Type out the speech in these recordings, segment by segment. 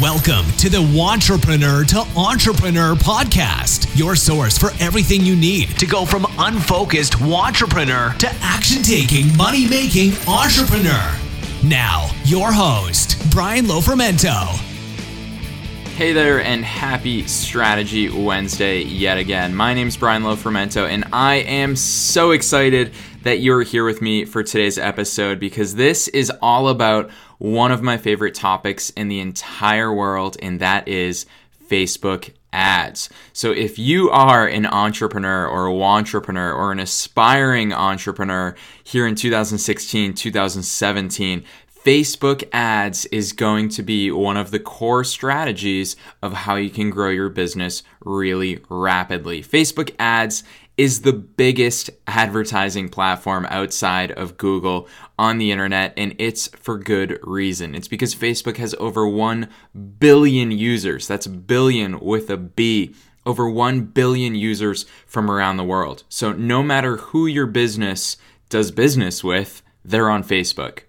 Welcome to the Wantrepreneur to Entrepreneur podcast, your source for everything you need to go from unfocused wantrepreneur to action taking, money making entrepreneur. Now, your host, Brian Lofermento. Hey there, and happy Strategy Wednesday yet again. My name is Brian Lofermento, and I am so excited that you're here with me for today's episode because this is all about one of my favorite topics in the entire world, and that is Facebook ads. So if you are an entrepreneur or a wantrepreneur or an aspiring entrepreneur here in 2016, 2017, Facebook ads is going to be one of the core strategies of how you can grow your business really rapidly. Facebook ads is the biggest advertising platform outside of Google on the internet, and it's for good reason. It's because Facebook has over 1 billion users. That's billion with a B. Over 1 billion users from around the world. So, no matter who your business does business with, they're on Facebook.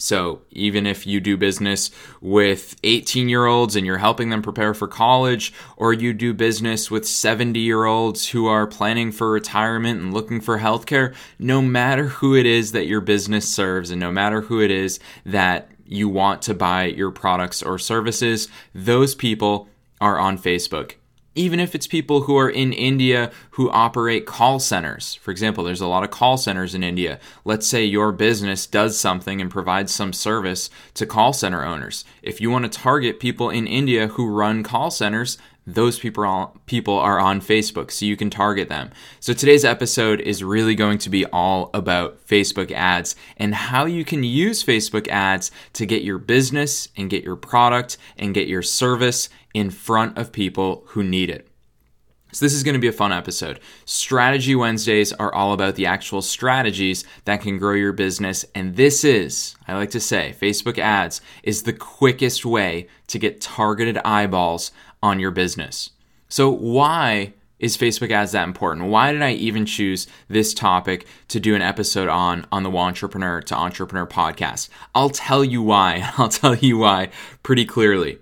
So, even if you do business with 18 year olds and you're helping them prepare for college, or you do business with 70 year olds who are planning for retirement and looking for healthcare, no matter who it is that your business serves and no matter who it is that you want to buy your products or services, those people are on Facebook even if it's people who are in India who operate call centers. For example, there's a lot of call centers in India. Let's say your business does something and provides some service to call center owners. If you want to target people in India who run call centers, those people are, people are on Facebook, so you can target them. So today's episode is really going to be all about Facebook ads and how you can use Facebook ads to get your business and get your product and get your service in front of people who need it. So, this is going to be a fun episode. Strategy Wednesdays are all about the actual strategies that can grow your business. And this is, I like to say, Facebook ads is the quickest way to get targeted eyeballs on your business. So, why is Facebook ads that important? Why did I even choose this topic to do an episode on on the Wantrepreneur to Entrepreneur podcast? I'll tell you why. I'll tell you why pretty clearly.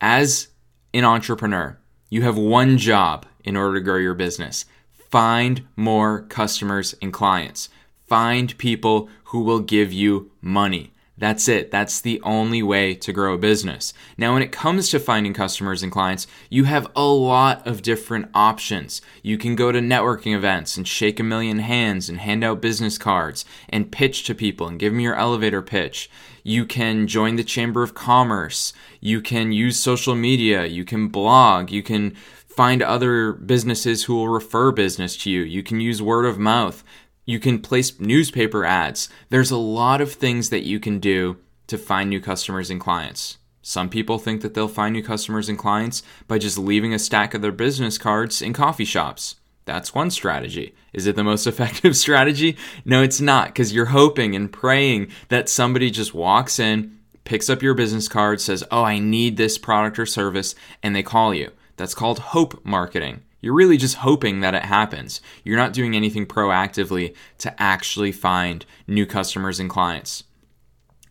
As an entrepreneur, you have one job in order to grow your business find more customers and clients. Find people who will give you money. That's it. That's the only way to grow a business. Now, when it comes to finding customers and clients, you have a lot of different options. You can go to networking events and shake a million hands and hand out business cards and pitch to people and give them your elevator pitch. You can join the Chamber of Commerce. You can use social media. You can blog. You can find other businesses who will refer business to you. You can use word of mouth. You can place newspaper ads. There's a lot of things that you can do to find new customers and clients. Some people think that they'll find new customers and clients by just leaving a stack of their business cards in coffee shops. That's one strategy. Is it the most effective strategy? No, it's not, because you're hoping and praying that somebody just walks in, picks up your business card, says, Oh, I need this product or service, and they call you. That's called hope marketing. You're really just hoping that it happens. You're not doing anything proactively to actually find new customers and clients.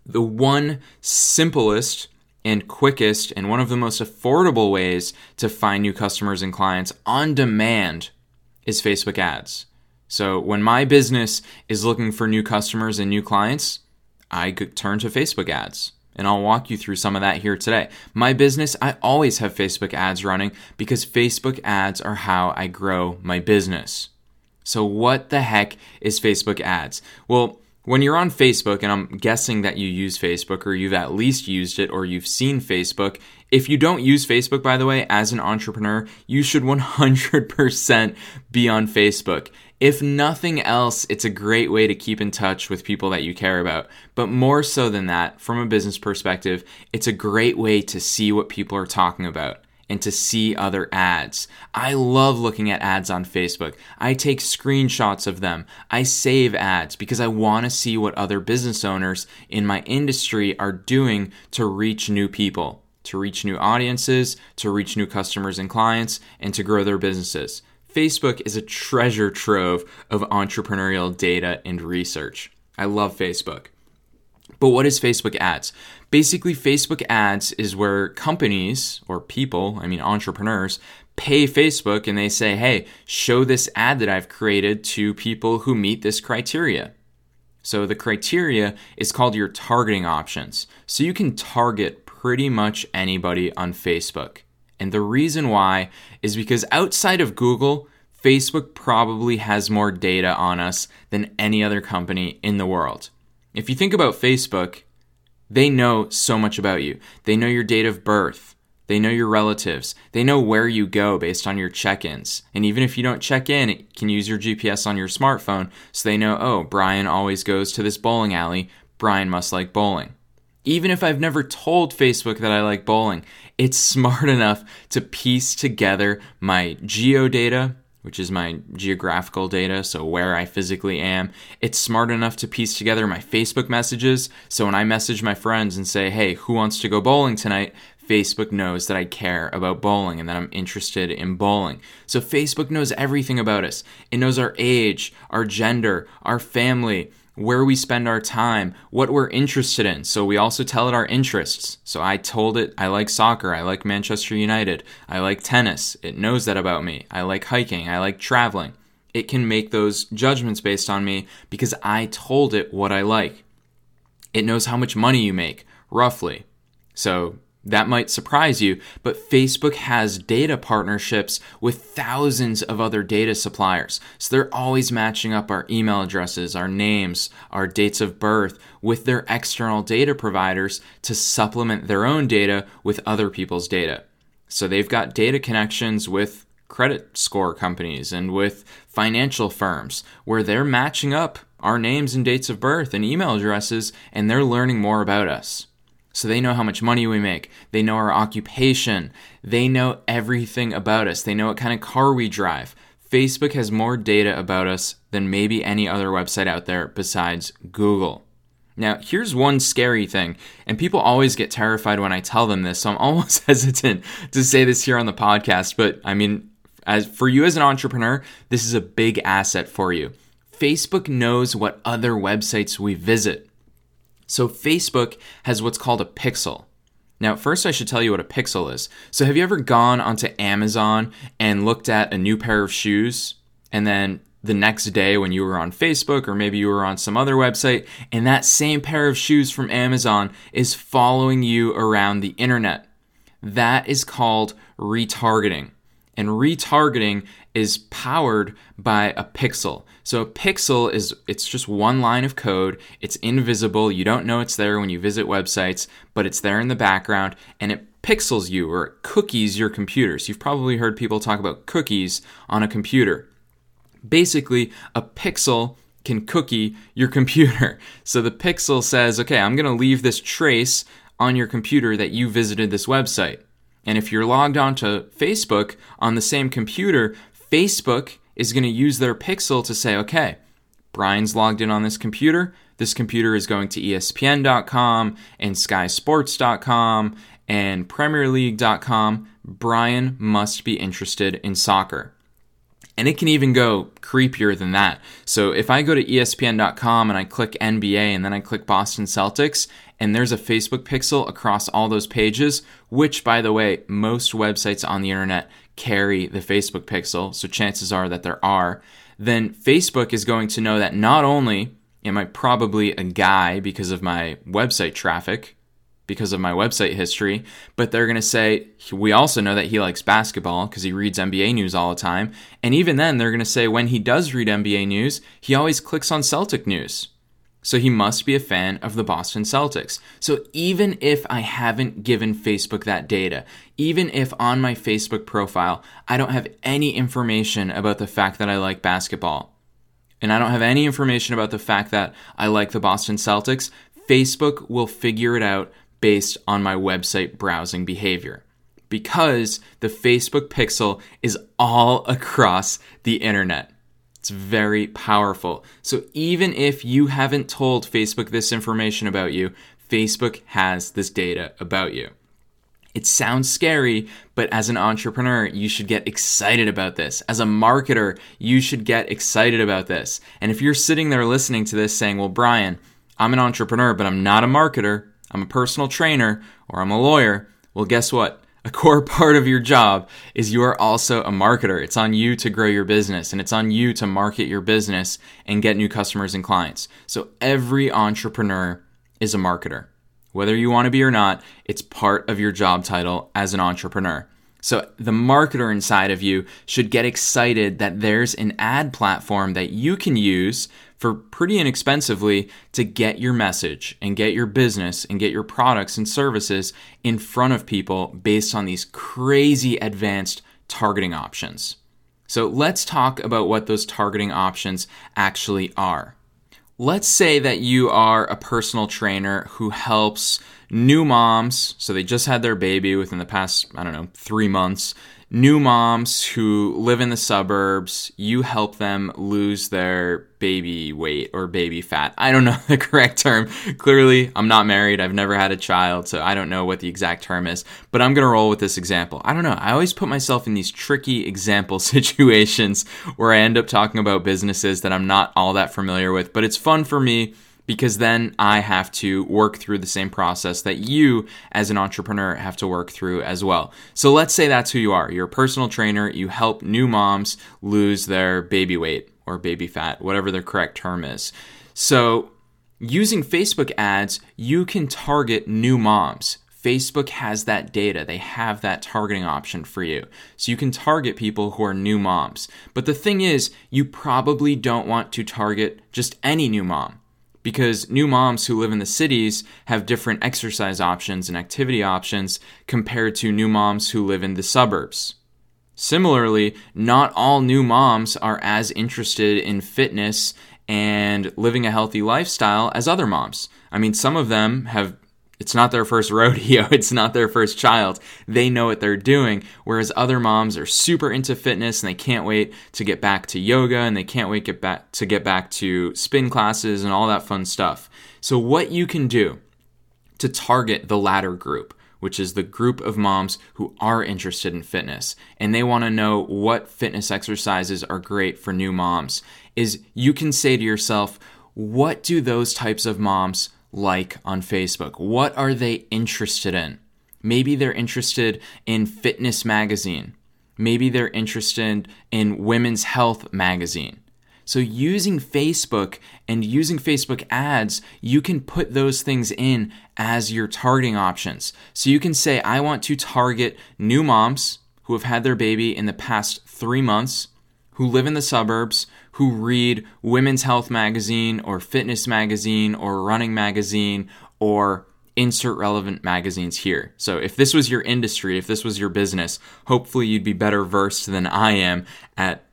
The one simplest and quickest and one of the most affordable ways to find new customers and clients on demand is Facebook ads. So when my business is looking for new customers and new clients, I turn to Facebook ads. And I'll walk you through some of that here today. My business, I always have Facebook ads running because Facebook ads are how I grow my business. So, what the heck is Facebook ads? Well, when you're on Facebook, and I'm guessing that you use Facebook or you've at least used it or you've seen Facebook, if you don't use Facebook, by the way, as an entrepreneur, you should 100% be on Facebook. If nothing else, it's a great way to keep in touch with people that you care about. But more so than that, from a business perspective, it's a great way to see what people are talking about and to see other ads. I love looking at ads on Facebook. I take screenshots of them. I save ads because I want to see what other business owners in my industry are doing to reach new people, to reach new audiences, to reach new customers and clients, and to grow their businesses. Facebook is a treasure trove of entrepreneurial data and research. I love Facebook. But what is Facebook ads? Basically, Facebook ads is where companies or people, I mean entrepreneurs, pay Facebook and they say, hey, show this ad that I've created to people who meet this criteria. So the criteria is called your targeting options. So you can target pretty much anybody on Facebook. And the reason why is because outside of Google, Facebook probably has more data on us than any other company in the world. If you think about Facebook, they know so much about you. They know your date of birth. They know your relatives. They know where you go based on your check ins. And even if you don't check in, it can use your GPS on your smartphone so they know, oh, Brian always goes to this bowling alley. Brian must like bowling. Even if I've never told Facebook that I like bowling, it's smart enough to piece together my geo data, which is my geographical data, so where I physically am. It's smart enough to piece together my Facebook messages, so when I message my friends and say, hey, who wants to go bowling tonight? Facebook knows that I care about bowling and that I'm interested in bowling. So Facebook knows everything about us. It knows our age, our gender, our family, where we spend our time, what we're interested in. So we also tell it our interests. So I told it I like soccer, I like Manchester United, I like tennis. It knows that about me. I like hiking, I like traveling. It can make those judgments based on me because I told it what I like. It knows how much money you make, roughly. So that might surprise you, but Facebook has data partnerships with thousands of other data suppliers. So they're always matching up our email addresses, our names, our dates of birth with their external data providers to supplement their own data with other people's data. So they've got data connections with credit score companies and with financial firms where they're matching up our names and dates of birth and email addresses and they're learning more about us. So they know how much money we make. They know our occupation. They know everything about us. They know what kind of car we drive. Facebook has more data about us than maybe any other website out there besides Google. Now, here's one scary thing, and people always get terrified when I tell them this, so I'm almost hesitant to say this here on the podcast, but I mean, as for you as an entrepreneur, this is a big asset for you. Facebook knows what other websites we visit. So Facebook has what's called a pixel. Now, first, I should tell you what a pixel is. So, have you ever gone onto Amazon and looked at a new pair of shoes, and then the next day when you were on Facebook or maybe you were on some other website, and that same pair of shoes from Amazon is following you around the internet? That is called retargeting. And retargeting is powered by a pixel. So a pixel is it's just one line of code. It's invisible. You don't know it's there when you visit websites, but it's there in the background and it pixels you or cookies your computers. You've probably heard people talk about cookies on a computer. Basically, a pixel can cookie your computer. So the pixel says, "Okay, I'm going to leave this trace on your computer that you visited this website." And if you're logged onto Facebook on the same computer, Facebook is going to use their pixel to say, okay, Brian's logged in on this computer. This computer is going to ESPN.com and SkySports.com and PremierLeague.com. Brian must be interested in soccer. And it can even go creepier than that. So if I go to ESPN.com and I click NBA and then I click Boston Celtics, and there's a Facebook pixel across all those pages, which, by the way, most websites on the internet carry the Facebook pixel, so chances are that there are, then Facebook is going to know that not only am I probably a guy because of my website traffic, because of my website history, but they're going to say, we also know that he likes basketball because he reads NBA news all the time. And even then, they're going to say, when he does read NBA news, he always clicks on Celtic news. So he must be a fan of the Boston Celtics. So even if I haven't given Facebook that data, even if on my Facebook profile I don't have any information about the fact that I like basketball, and I don't have any information about the fact that I like the Boston Celtics, Facebook will figure it out based on my website browsing behavior. Because the Facebook pixel is all across the internet. It's very powerful. So even if you haven't told Facebook this information about you, Facebook has this data about you. It sounds scary, but as an entrepreneur, you should get excited about this. As a marketer, you should get excited about this. And if you're sitting there listening to this saying, well, Brian, I'm an entrepreneur, but I'm not a marketer, I'm a personal trainer, or I'm a lawyer, well, guess what? A core part of your job is you are also a marketer. It's on you to grow your business and it's on you to market your business and get new customers and clients. So every entrepreneur is a marketer. Whether you want to be or not, it's part of your job title as an entrepreneur. So the marketer inside of you should get excited that there's an ad platform that you can use for pretty inexpensively to get your message and get your business and get your products and services in front of people based on these crazy advanced targeting options. So let's talk about what those targeting options actually are. Let's say that you are a personal trainer who helps new moms, so they just had their baby within the past, I don't know, three months, new moms who live in the suburbs, you help them lose their baby weight or baby fat. I don't know the correct term. Clearly, I'm not married. I've never had a child, so I don't know what the exact term is, but I'm going to roll with this example. I don't know. I always put myself in these tricky example situations where I end up talking about businesses that I'm not all that familiar with, but it's fun for me because then I have to work through the same process that you as an entrepreneur have to work through as well. So let's say that's who you are. You're a personal trainer, you help new moms lose their baby weight or baby fat, whatever the correct term is. So using Facebook ads, you can target new moms. Facebook has that data. They have that targeting option for you. So you can target people who are new moms. But the thing is, you probably don't want to target just any new mom because new moms who live in the cities have different exercise options and activity options compared to new moms who live in the suburbs. Similarly, not all new moms are as interested in fitness and living a healthy lifestyle as other moms. I mean, some of them have it's not their first rodeo, it's not their first child. They know what they're doing. Whereas other moms are super into fitness and they can't wait to get back to yoga and they can't wait get back to get back to spin classes and all that fun stuff. So what you can do to target the latter group, which is the group of moms who are interested in fitness and they want to know what fitness exercises are great for new moms, is you can say to yourself, what do those types of moms like on Facebook? What are they interested in? Maybe they're interested in Fitness Magazine. Maybe they're interested in Women's Health Magazine. So, using Facebook and using Facebook ads, you can put those things in as your targeting options. So, you can say, I want to target new moms who have had their baby in the past three months, who live in the suburbs, who read Women's Health Magazine or Fitness Magazine or Running Magazine or insert relevant magazines here. So if this was your industry, if this was your business, hopefully you'd be better versed than I am at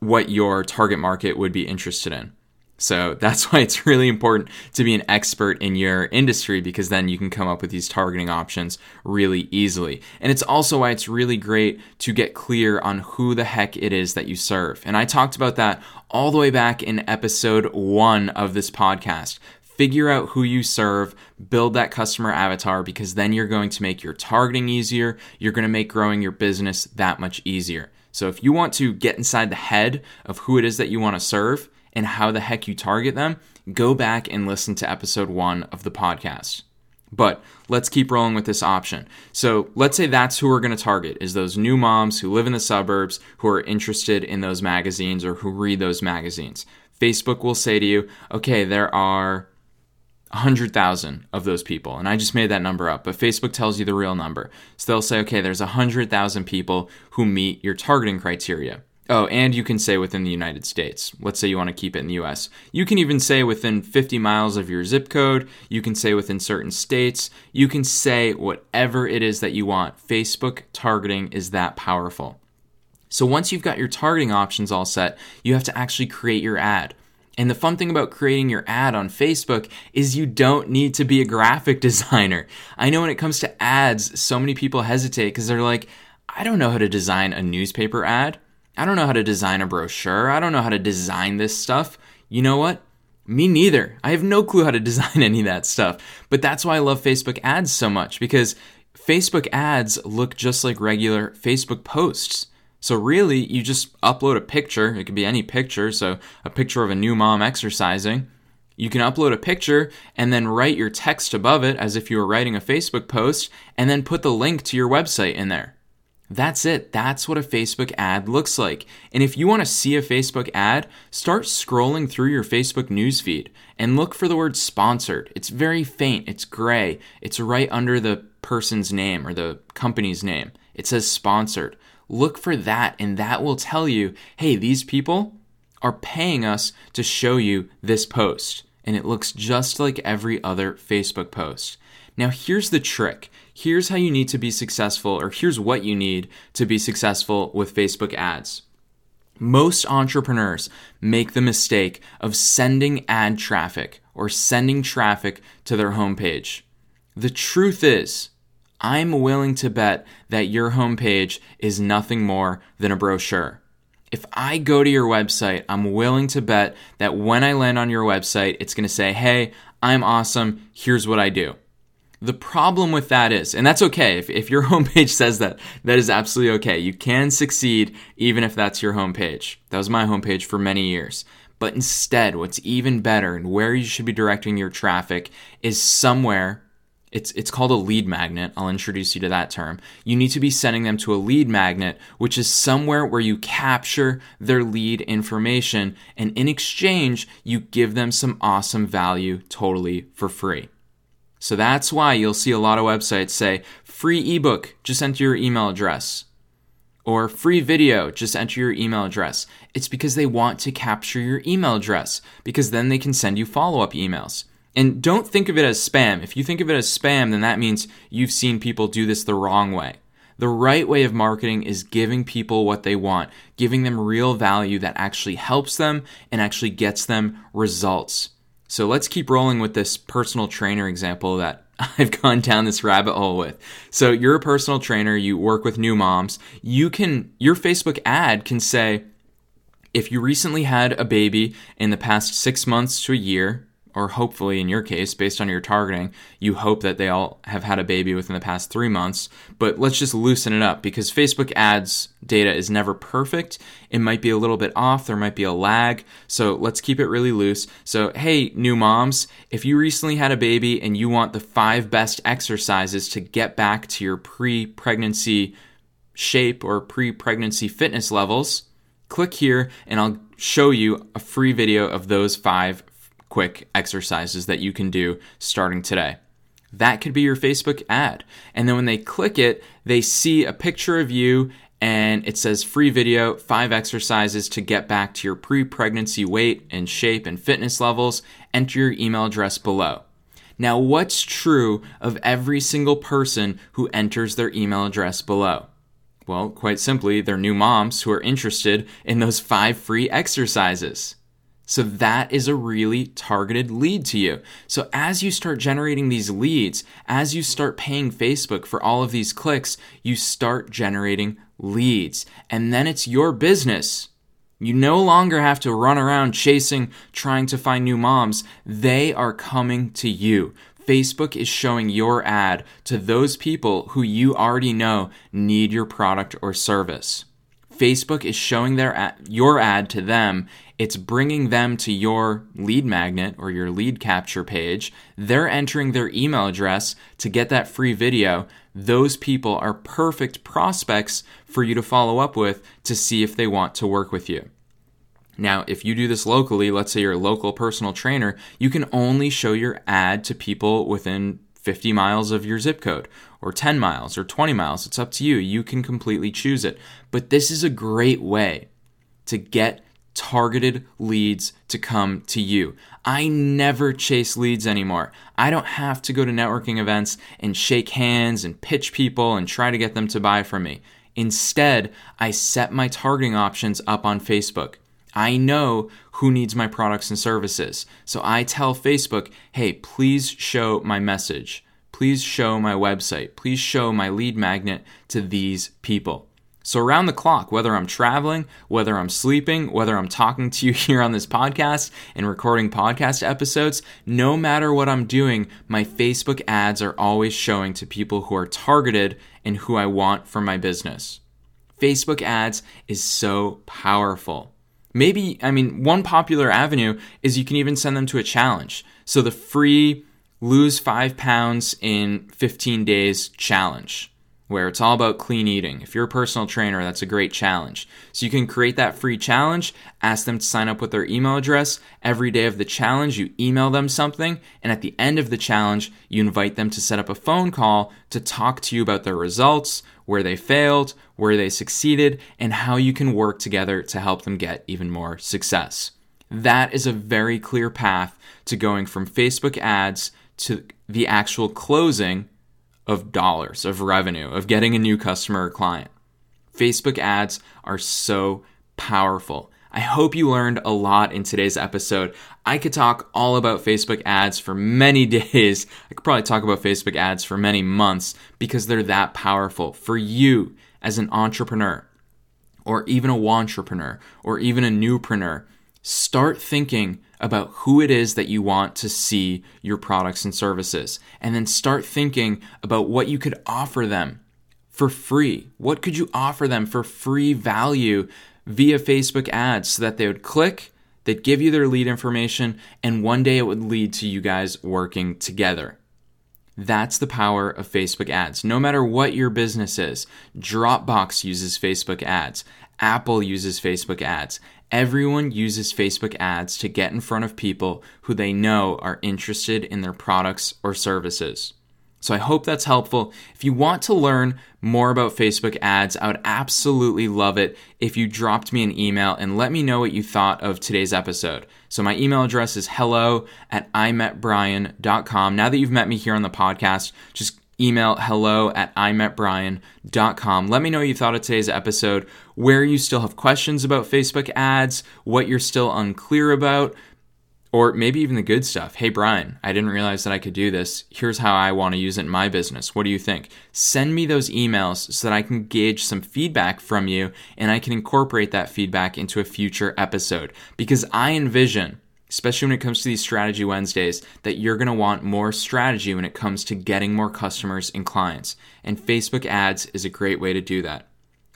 what your target market would be interested in. So that's why it's really important to be an expert in your industry because then you can come up with these targeting options really easily. And it's also why it's really great to get clear on who the heck it is that you serve. And I talked about that all the way back in episode one of this podcast. Figure out who you serve, build that customer avatar because then you're going to make your targeting easier. You're going to make growing your business that much easier. So if you want to get inside the head of who it is that you want to serve, and how the heck you target them, go back and listen to episode one of the podcast. But let's keep rolling with this option. So let's say that's who we're going to target is those new moms who live in the suburbs who are interested in those magazines or who read those magazines. Facebook will say to you, okay, there are 100,000 of those people. And I just made that number up, but Facebook tells you the real number. So they'll say, okay, there's 100,000 people who meet your targeting criteria. Oh, and you can say within the United States. Let's say you want to keep it in the US. You can even say within 50 miles of your zip code. You can say within certain states. You can say whatever it is that you want. Facebook targeting is that powerful. So once you've got your targeting options all set, you have to actually create your ad. And the fun thing about creating your ad on Facebook is you don't need to be a graphic designer. I know when it comes to ads, so many people hesitate because they're like, I don't know how to design a newspaper ad. I don't know how to design a brochure. I don't know how to design this stuff. You know what? Me neither. I have no clue how to design any of that stuff. But that's why I love Facebook ads so much because Facebook ads look just like regular Facebook posts. So really, you just upload a picture. It could be any picture. So a picture of a new mom exercising. You can upload a picture and then write your text above it as if you were writing a Facebook post and then put the link to your website in there. That's it. That's what a Facebook ad looks like. And if you want to see a Facebook ad, start scrolling through your Facebook newsfeed and look for the word sponsored. It's very faint, it's gray, it's right under the person's name or the company's name. It says sponsored. Look for that, and that will tell you hey, these people are paying us to show you this post. And it looks just like every other Facebook post. Now, here's the trick. Here's how you need to be successful, or here's what you need to be successful with Facebook ads. Most entrepreneurs make the mistake of sending ad traffic or sending traffic to their homepage. The truth is, I'm willing to bet that your homepage is nothing more than a brochure. If I go to your website, I'm willing to bet that when I land on your website, it's going to say, Hey, I'm awesome. Here's what I do. The problem with that is, and that's okay, if, if your homepage says that, that is absolutely okay. You can succeed even if that's your homepage. That was my homepage for many years. But instead, what's even better and where you should be directing your traffic is somewhere it's, it's called a lead magnet. I'll introduce you to that term. You need to be sending them to a lead magnet, which is somewhere where you capture their lead information and in exchange, you give them some awesome value totally for free. So that's why you'll see a lot of websites say free ebook, just enter your email address. Or free video, just enter your email address. It's because they want to capture your email address because then they can send you follow up emails. And don't think of it as spam. If you think of it as spam, then that means you've seen people do this the wrong way. The right way of marketing is giving people what they want, giving them real value that actually helps them and actually gets them results. So let's keep rolling with this personal trainer example that I've gone down this rabbit hole with. So you're a personal trainer, you work with new moms. You can, your Facebook ad can say, if you recently had a baby in the past six months to a year, or hopefully in your case, based on your targeting, you hope that they all have had a baby within the past three months. But let's just loosen it up because Facebook ads data is never perfect. It might be a little bit off, there might be a lag. So let's keep it really loose. So, hey, new moms, if you recently had a baby and you want the five best exercises to get back to your pre pregnancy shape or pre pregnancy fitness levels, click here and I'll show you a free video of those five quick exercises that you can do starting today. That could be your Facebook ad. And then when they click it, they see a picture of you and it says free video, five exercises to get back to your pre pregnancy weight and shape and fitness levels. Enter your email address below. Now, what's true of every single person who enters their email address below? Well, quite simply, they're new moms who are interested in those five free exercises. So that is a really targeted lead to you. So as you start generating these leads, as you start paying Facebook for all of these clicks, you start generating leads. And then it's your business. You no longer have to run around chasing, trying to find new moms. They are coming to you. Facebook is showing your ad to those people who you already know need your product or service. Facebook is showing their ad, your ad to them. It's bringing them to your lead magnet or your lead capture page. They're entering their email address to get that free video. Those people are perfect prospects for you to follow up with to see if they want to work with you. Now, if you do this locally, let's say you're a local personal trainer, you can only show your ad to people within 50 miles of your zip code, or 10 miles, or 20 miles. It's up to you. You can completely choose it. But this is a great way to get targeted leads to come to you. I never chase leads anymore. I don't have to go to networking events and shake hands and pitch people and try to get them to buy from me. Instead, I set my targeting options up on Facebook. I know who needs my products and services. So I tell Facebook, hey, please show my message. Please show my website. Please show my lead magnet to these people. So, around the clock, whether I'm traveling, whether I'm sleeping, whether I'm talking to you here on this podcast and recording podcast episodes, no matter what I'm doing, my Facebook ads are always showing to people who are targeted and who I want for my business. Facebook ads is so powerful. Maybe, I mean, one popular avenue is you can even send them to a challenge. So the free lose five pounds in 15 days challenge, where it's all about clean eating. If you're a personal trainer, that's a great challenge. So you can create that free challenge, ask them to sign up with their email address. Every day of the challenge, you email them something, and at the end of the challenge, you invite them to set up a phone call to talk to you about their results, where they failed, where they succeeded, and how you can work together to help them get even more success. That is a very clear path to going from Facebook ads to the actual closing of dollars, of revenue, of getting a new customer or client. Facebook ads are so powerful. I hope you learned a lot in today's episode. I could talk all about Facebook ads for many days. I could probably talk about Facebook ads for many months because they're that powerful for you as an entrepreneur or even a wantrepreneur or even a newpreneur. Start thinking about who it is that you want to see your products and services and then start thinking about what you could offer them for free. What could you offer them for free value via Facebook ads so that they would click, they'd give you their lead information, and one day it would lead to you guys working together. That's the power of Facebook ads. No matter what your business is, Dropbox uses Facebook ads, Apple uses Facebook ads. Everyone uses Facebook ads to get in front of people who they know are interested in their products or services. So I hope that's helpful. If you want to learn more about Facebook ads, I would absolutely love it if you dropped me an email and let me know what you thought of today's episode. So my email address is hello at imetbrian.com. Now that you've met me here on the podcast, just email hello at imetbrian.com. Let me know what you thought of today's episode, where you still have questions about Facebook ads, what you're still unclear about, or maybe even the good stuff. Hey, Brian, I didn't realize that I could do this. Here's how I want to use it in my business. What do you think? Send me those emails so that I can gauge some feedback from you and I can incorporate that feedback into a future episode. Because I envision, especially when it comes to these Strategy Wednesdays, that you're going to want more strategy when it comes to getting more customers and clients. And Facebook ads is a great way to do that.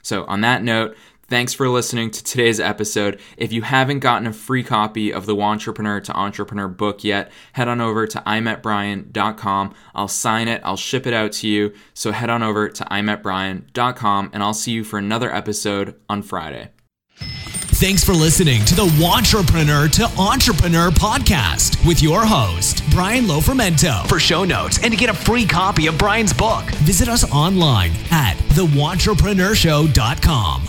So, on that note, Thanks for listening to today's episode. If you haven't gotten a free copy of the Wantrepreneur to Entrepreneur book yet, head on over to imetbrian.com. I'll sign it, I'll ship it out to you. So head on over to imetbrian.com and I'll see you for another episode on Friday. Thanks for listening to the Wantrepreneur to Entrepreneur podcast with your host, Brian Lofermento. For show notes and to get a free copy of Brian's book, visit us online at thewantrepreneurShow.com.